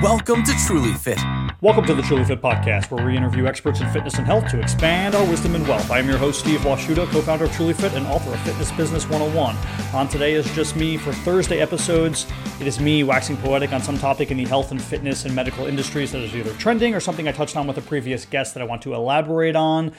Welcome to Truly Fit. Welcome to the Truly Fit Podcast, where we interview experts in fitness and health to expand our wisdom and wealth. I am your host, Steve Washuta, co founder of Truly Fit and author of Fitness Business 101. On today is just me for Thursday episodes. It is me waxing poetic on some topic in the health and fitness and medical industries that is either trending or something I touched on with a previous guest that I want to elaborate on.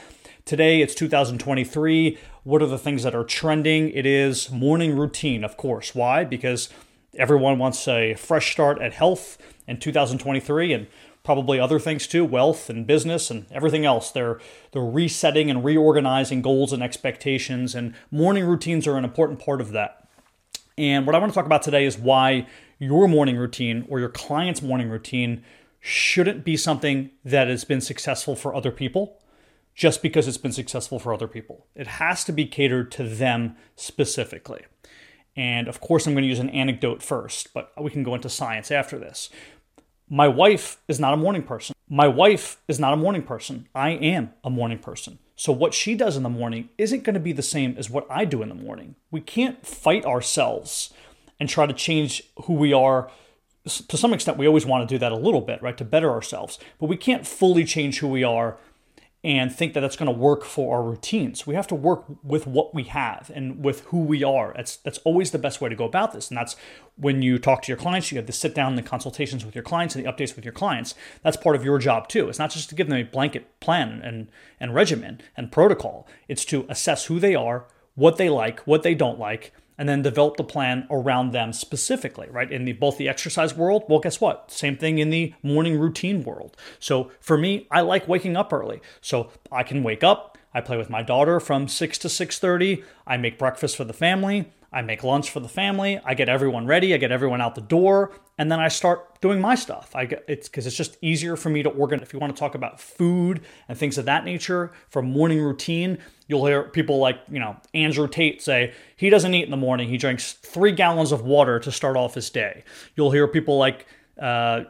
Today it's 2023. What are the things that are trending? It is morning routine, of course. Why? Because everyone wants a fresh start at health in 2023 and probably other things too, wealth and business and everything else. They're they're resetting and reorganizing goals and expectations and morning routines are an important part of that. And what I want to talk about today is why your morning routine or your client's morning routine shouldn't be something that has been successful for other people just because it's been successful for other people. It has to be catered to them specifically. And of course, I'm going to use an anecdote first, but we can go into science after this. My wife is not a morning person. My wife is not a morning person. I am a morning person. So, what she does in the morning isn't going to be the same as what I do in the morning. We can't fight ourselves and try to change who we are. To some extent, we always want to do that a little bit, right, to better ourselves. But we can't fully change who we are and think that that's going to work for our routines. We have to work with what we have and with who we are. That's that's always the best way to go about this. And that's when you talk to your clients, you have to sit down the consultations with your clients and the updates with your clients. That's part of your job too. It's not just to give them a blanket plan and and regimen and protocol. It's to assess who they are, what they like, what they don't like, and then develop the plan around them specifically, right? In the both the exercise world, well, guess what? Same thing in the morning routine world. So for me, I like waking up early. So I can wake up, I play with my daughter from 6 to 6:30, I make breakfast for the family, I make lunch for the family, I get everyone ready, I get everyone out the door, and then I start doing my stuff. I get it's because it's just easier for me to organize. If you want to talk about food and things of that nature for morning routine, You'll hear people like, you know, Andrew Tate say he doesn't eat in the morning. He drinks three gallons of water to start off his day. You'll hear people like, uh,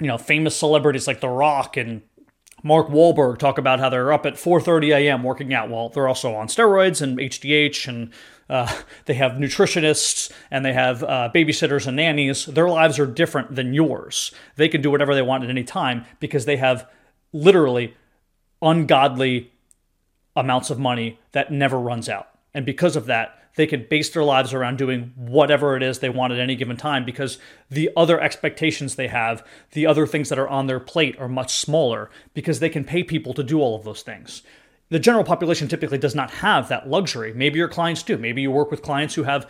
you know, famous celebrities like The Rock and Mark Wahlberg talk about how they're up at 4:30 a.m. working out. Well, they're also on steroids and HGH, and uh, they have nutritionists and they have uh, babysitters and nannies. Their lives are different than yours. They can do whatever they want at any time because they have literally ungodly amounts of money that never runs out. And because of that, they can base their lives around doing whatever it is they want at any given time because the other expectations they have, the other things that are on their plate are much smaller because they can pay people to do all of those things. The general population typically does not have that luxury. Maybe your clients do. Maybe you work with clients who have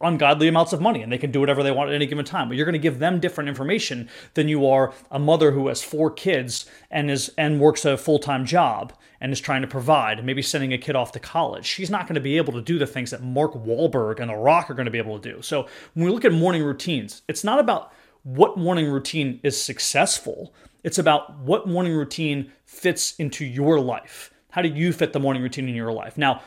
ungodly amounts of money and they can do whatever they want at any given time. But you're going to give them different information than you are a mother who has four kids and is and works a full-time job and is trying to provide maybe sending a kid off to college. She's not going to be able to do the things that Mark Wahlberg and The Rock are going to be able to do. So when we look at morning routines it's not about what morning routine is successful. It's about what morning routine fits into your life. How do you fit the morning routine in your life? Now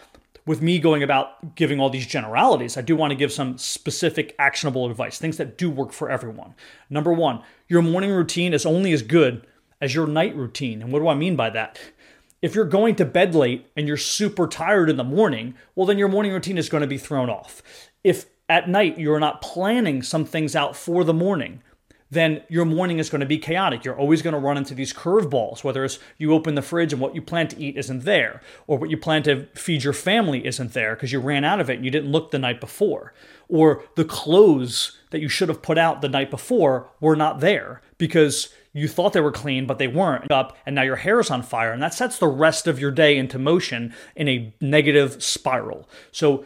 with me going about giving all these generalities, I do want to give some specific actionable advice, things that do work for everyone. Number one, your morning routine is only as good as your night routine. And what do I mean by that? If you're going to bed late and you're super tired in the morning, well, then your morning routine is going to be thrown off. If at night you're not planning some things out for the morning, then your morning is going to be chaotic. You're always going to run into these curveballs, whether it's you open the fridge and what you plan to eat isn't there, or what you plan to feed your family isn't there because you ran out of it and you didn't look the night before, or the clothes that you should have put out the night before were not there because you thought they were clean, but they weren't up, and now your hair is on fire, and that sets the rest of your day into motion in a negative spiral. So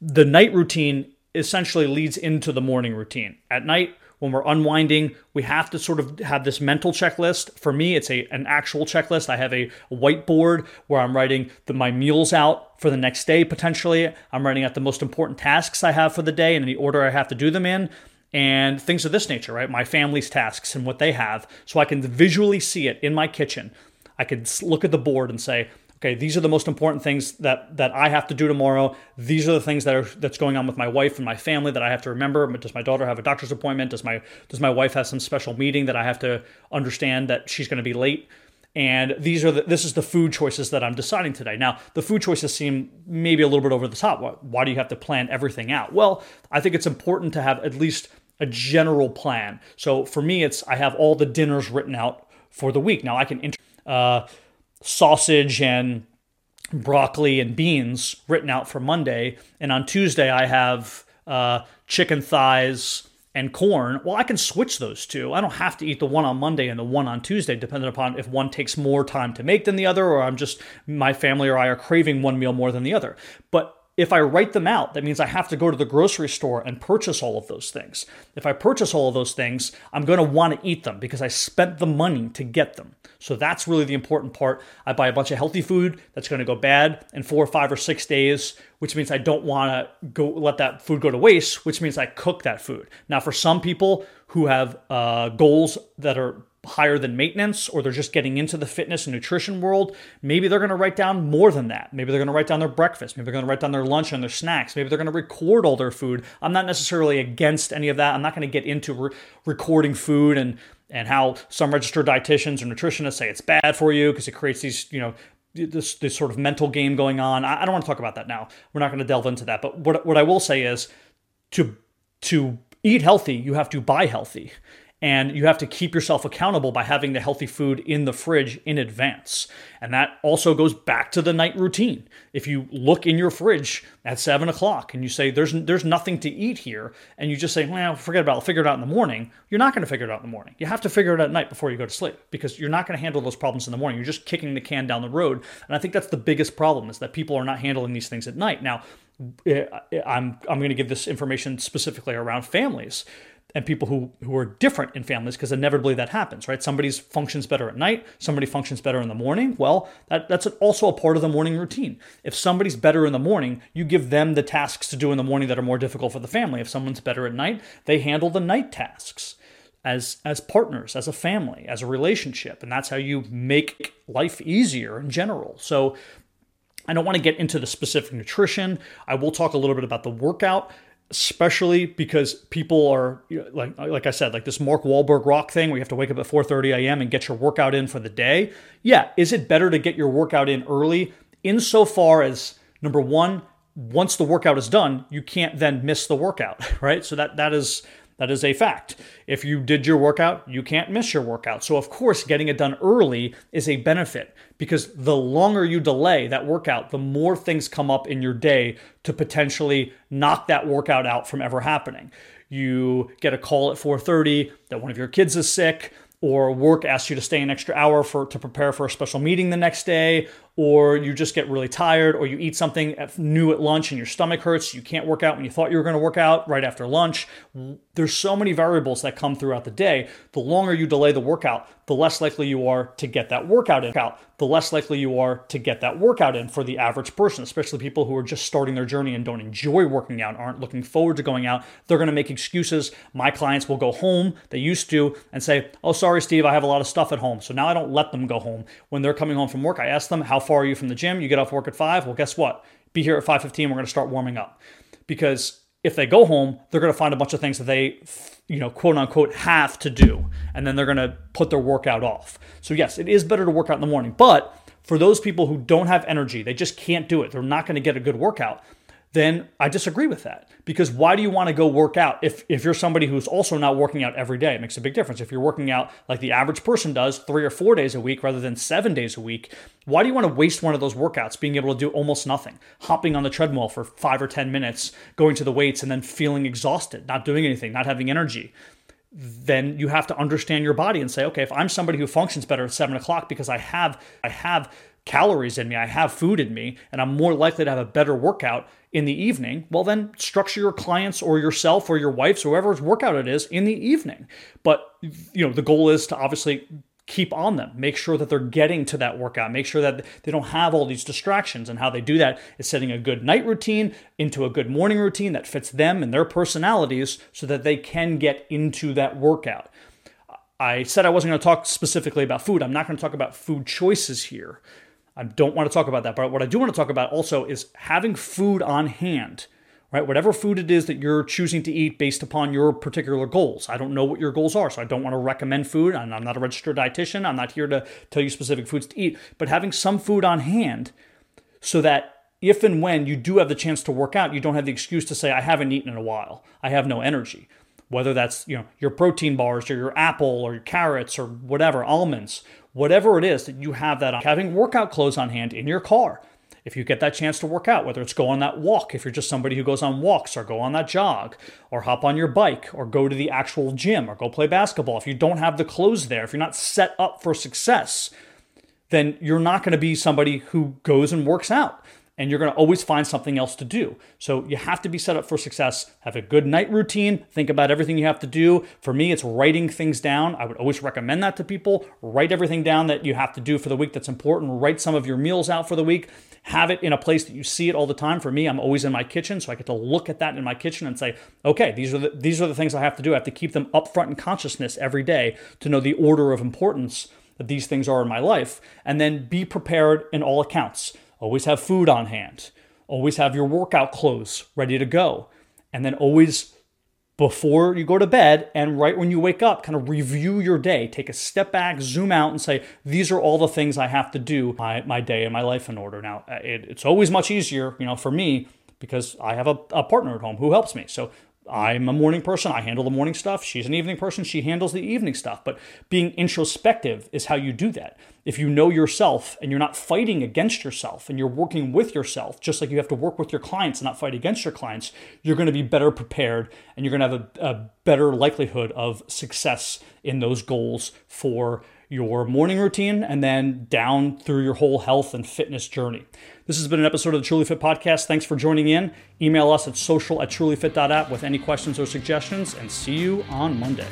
the night routine essentially leads into the morning routine. At night, when we're unwinding, we have to sort of have this mental checklist. For me, it's a an actual checklist. I have a whiteboard where I'm writing the, my meals out for the next day potentially. I'm writing out the most important tasks I have for the day and the order I have to do them in and things of this nature, right? My family's tasks and what they have so I can visually see it in my kitchen. I could look at the board and say, okay these are the most important things that that i have to do tomorrow. These are the things that are that's going on with my wife and my family that i have to remember. Does my daughter have a doctor's appointment? Does my does my wife have some special meeting that i have to understand that she's going to be late? And these are the, this is the food choices that i'm deciding today. Now the food choices seem maybe a little bit over the top. Why, why do you have to plan everything out? Well i think it's important to have at least a general plan. So for me, it's I have all the dinners written out for the week. Now I can uh, sausage and broccoli and beans written out for Monday, and on Tuesday I have uh, chicken thighs and corn. Well, I can switch those two. I don't have to eat the one on Monday and the one on Tuesday, depending upon if one takes more time to make than the other, or I'm just my family or I are craving one meal more than the other. But if I write them out, that means I have to go to the grocery store and purchase all of those things. If I purchase all of those things, I'm going to want to eat them because I spent the money to get them. So that's really the important part. I buy a bunch of healthy food that's going to go bad in four or five or six days, which means I don't want to go let that food go to waste, which means I cook that food. Now, for some people who have uh, goals that are higher than maintenance or they're just getting into the fitness and nutrition world, maybe they're going to write down more than that. Maybe they're going to write down their breakfast. Maybe they're going to write down their lunch and their snacks. Maybe they're going to record all their food. I'm not necessarily against any of that. I'm not going to get into re- recording food and and how some registered dietitians or nutritionists say it's bad for you because it creates these, you know, this this sort of mental game going on. I, I don't want to talk about that now. We're not going to delve into that. But what what I will say is to to eat healthy, you have to buy healthy and you have to keep yourself accountable by having the healthy food in the fridge in advance. And that also goes back to the night routine. If you look in your fridge at seven o'clock and you say there's there's nothing to eat here, and you just say, well, forget about it, I'll figure it out in the morning, you're not going to figure it out in the morning. You have to figure it out at night before you go to sleep because you're not going to handle those problems in the morning. You're just kicking the can down the road. And I think that's the biggest problem is that people are not handling these things at night. Now, eh, I'm I'm going to give this information specifically around families and people who who are different in families because inevitably that happens right? Somebody functions better at night somebody functions better in the morning. Well that, that's also a part of the morning routine. If somebody's better in the morning you give them the tasks to do in the morning that are more difficult for the family. If someone's better at night they handle the night tasks as as partners as a family as a relationship and that's how you make life easier in general. So I don't want to get into the specific nutrition. I will talk a little bit about the workout especially because people are like like I said, like this Mark Wahlberg rock thing where you have to wake up at 4:30 a.m. and get your workout in for the day. Yeah, is it better to get your workout in early insofar as number 1, once the workout is done, you can't then miss the workout, right? So that that is that is a fact. If you did your workout, you can't miss your workout. So, of course, getting it done early is a benefit because the longer you delay that workout, the more things come up in your day to potentially knock that workout out from ever happening. You get a call at 4:30 that one of your kids is sick or work asks you to stay an extra hour for to prepare for a special meeting the next day or you just get really tired or you eat something new at lunch and your stomach hurts you can't work out when you thought you were going to work out right after lunch there's so many variables that come throughout the day the longer you delay the workout the less likely you are to get that workout in the less likely you are to get that workout in for the average person especially people who are just starting their journey and don't enjoy working out aren't looking forward to going out they're going to make excuses my clients will go home they used to and say oh sorry steve i have a lot of stuff at home so now i don't let them go home when they're coming home from work i ask them how far are you from the gym? You get off work at 5. Well, guess what? Be here at 5:15. We're going to start warming up. Because if they go home, they're going to find a bunch of things that they, you know, quote unquote, have to do, and then they're going to put their workout off. So yes, it is better to work out in the morning, but for those people who don't have energy, they just can't do it. They're not going to get a good workout then I disagree with that. Because why do you want to go work out if, if you're somebody who's also not working out every day? It makes a big difference. If you're working out like the average person does three or four days a week rather than seven days a week, why do you want to waste one of those workouts being able to do almost nothing? Hopping on the treadmill for five or 10 minutes, going to the weights, and then feeling exhausted, not doing anything, not having energy then you have to understand your body and say, okay, if I'm somebody who functions better at seven o'clock because I have I have calories in me, I have food in me, and I'm more likely to have a better workout in the evening, well, then structure your clients or yourself or your wife's, whoever's workout it is, in the evening. But, you know, the goal is to obviously keep on them. Make sure that they're getting to that workout. Make sure that they don't have all these distractions. And how they do that is setting a good night routine into a good morning routine that fits them and their personalities so that they can get into that workout. I said I wasn't going to talk specifically about food. I'm not going to talk about food choices here I don't want to talk about that. But what I do want to talk about also is having food on hand, right? Whatever food it is that you're choosing to eat based upon your particular goals. I don't know what your goals are, so I don't want to recommend food. I'm not a registered dietitian. I'm not here to tell you specific foods to eat, but having some food on hand so that if and when you do have the chance to work out, you don't have the excuse to say, I haven't eaten in a while. I have no energy. Whether that's you know your protein bars or your apple or your carrots or whatever almonds whatever it is that you have that on having workout clothes on hand in your car. If you get that chance to work out whether it's go on that walk if you're just somebody who goes on walks or go on that jog or hop on your bike or go to the actual gym or go play basketball if you don't have the clothes there if you're not set up for success then you're not going to be somebody who goes and works out and you're going to always find something else to do. So you have to be set up for success. Have a good night routine. Think about everything you have to do. For me, it's writing things down. I would always recommend that to people. Write everything down that you have to do for the week that's important. Write some of your meals out for the week. Have it in a place that you see it all the time. For me, I'm always in my kitchen, so I get to look at that in my kitchen and say, okay, these are the these are the things I have to do. I have to keep them up front in consciousness every day to know the order of importance that these things are in my life, and then be prepared in all accounts Always have food on hand. Always have your workout clothes ready to go. And then always before you go to bed and right when you wake up, kind of review your day. Take a step back, zoom out, and say, These are all the things I have to do my, my day and my life in order. Now, it, it's always much easier, you know, for me because I have a, a partner at home who helps me. So I'm a morning person. I handle the morning stuff. She's an evening person. She handles the evening stuff. But being introspective is how you do that. If you know yourself and you're not fighting against yourself and you're working with yourself, just like you have to work with your clients and not fight against your clients, you're going to be better prepared and you're going to have a, a better likelihood of success in those goals for your morning routine and then down through your whole health and fitness journey. This has been an episode of the Truly Fit Podcast. Thanks for joining in. Email us at social at trulyfit.app with any questions or suggestions, and see you on Monday.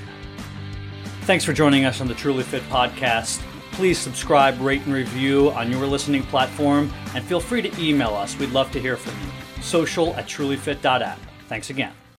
Thanks for joining us on the Truly Fit Podcast. Please subscribe, rate, and review on your listening platform, and feel free to email us. We'd love to hear from you. Social at trulyfit.app. Thanks again.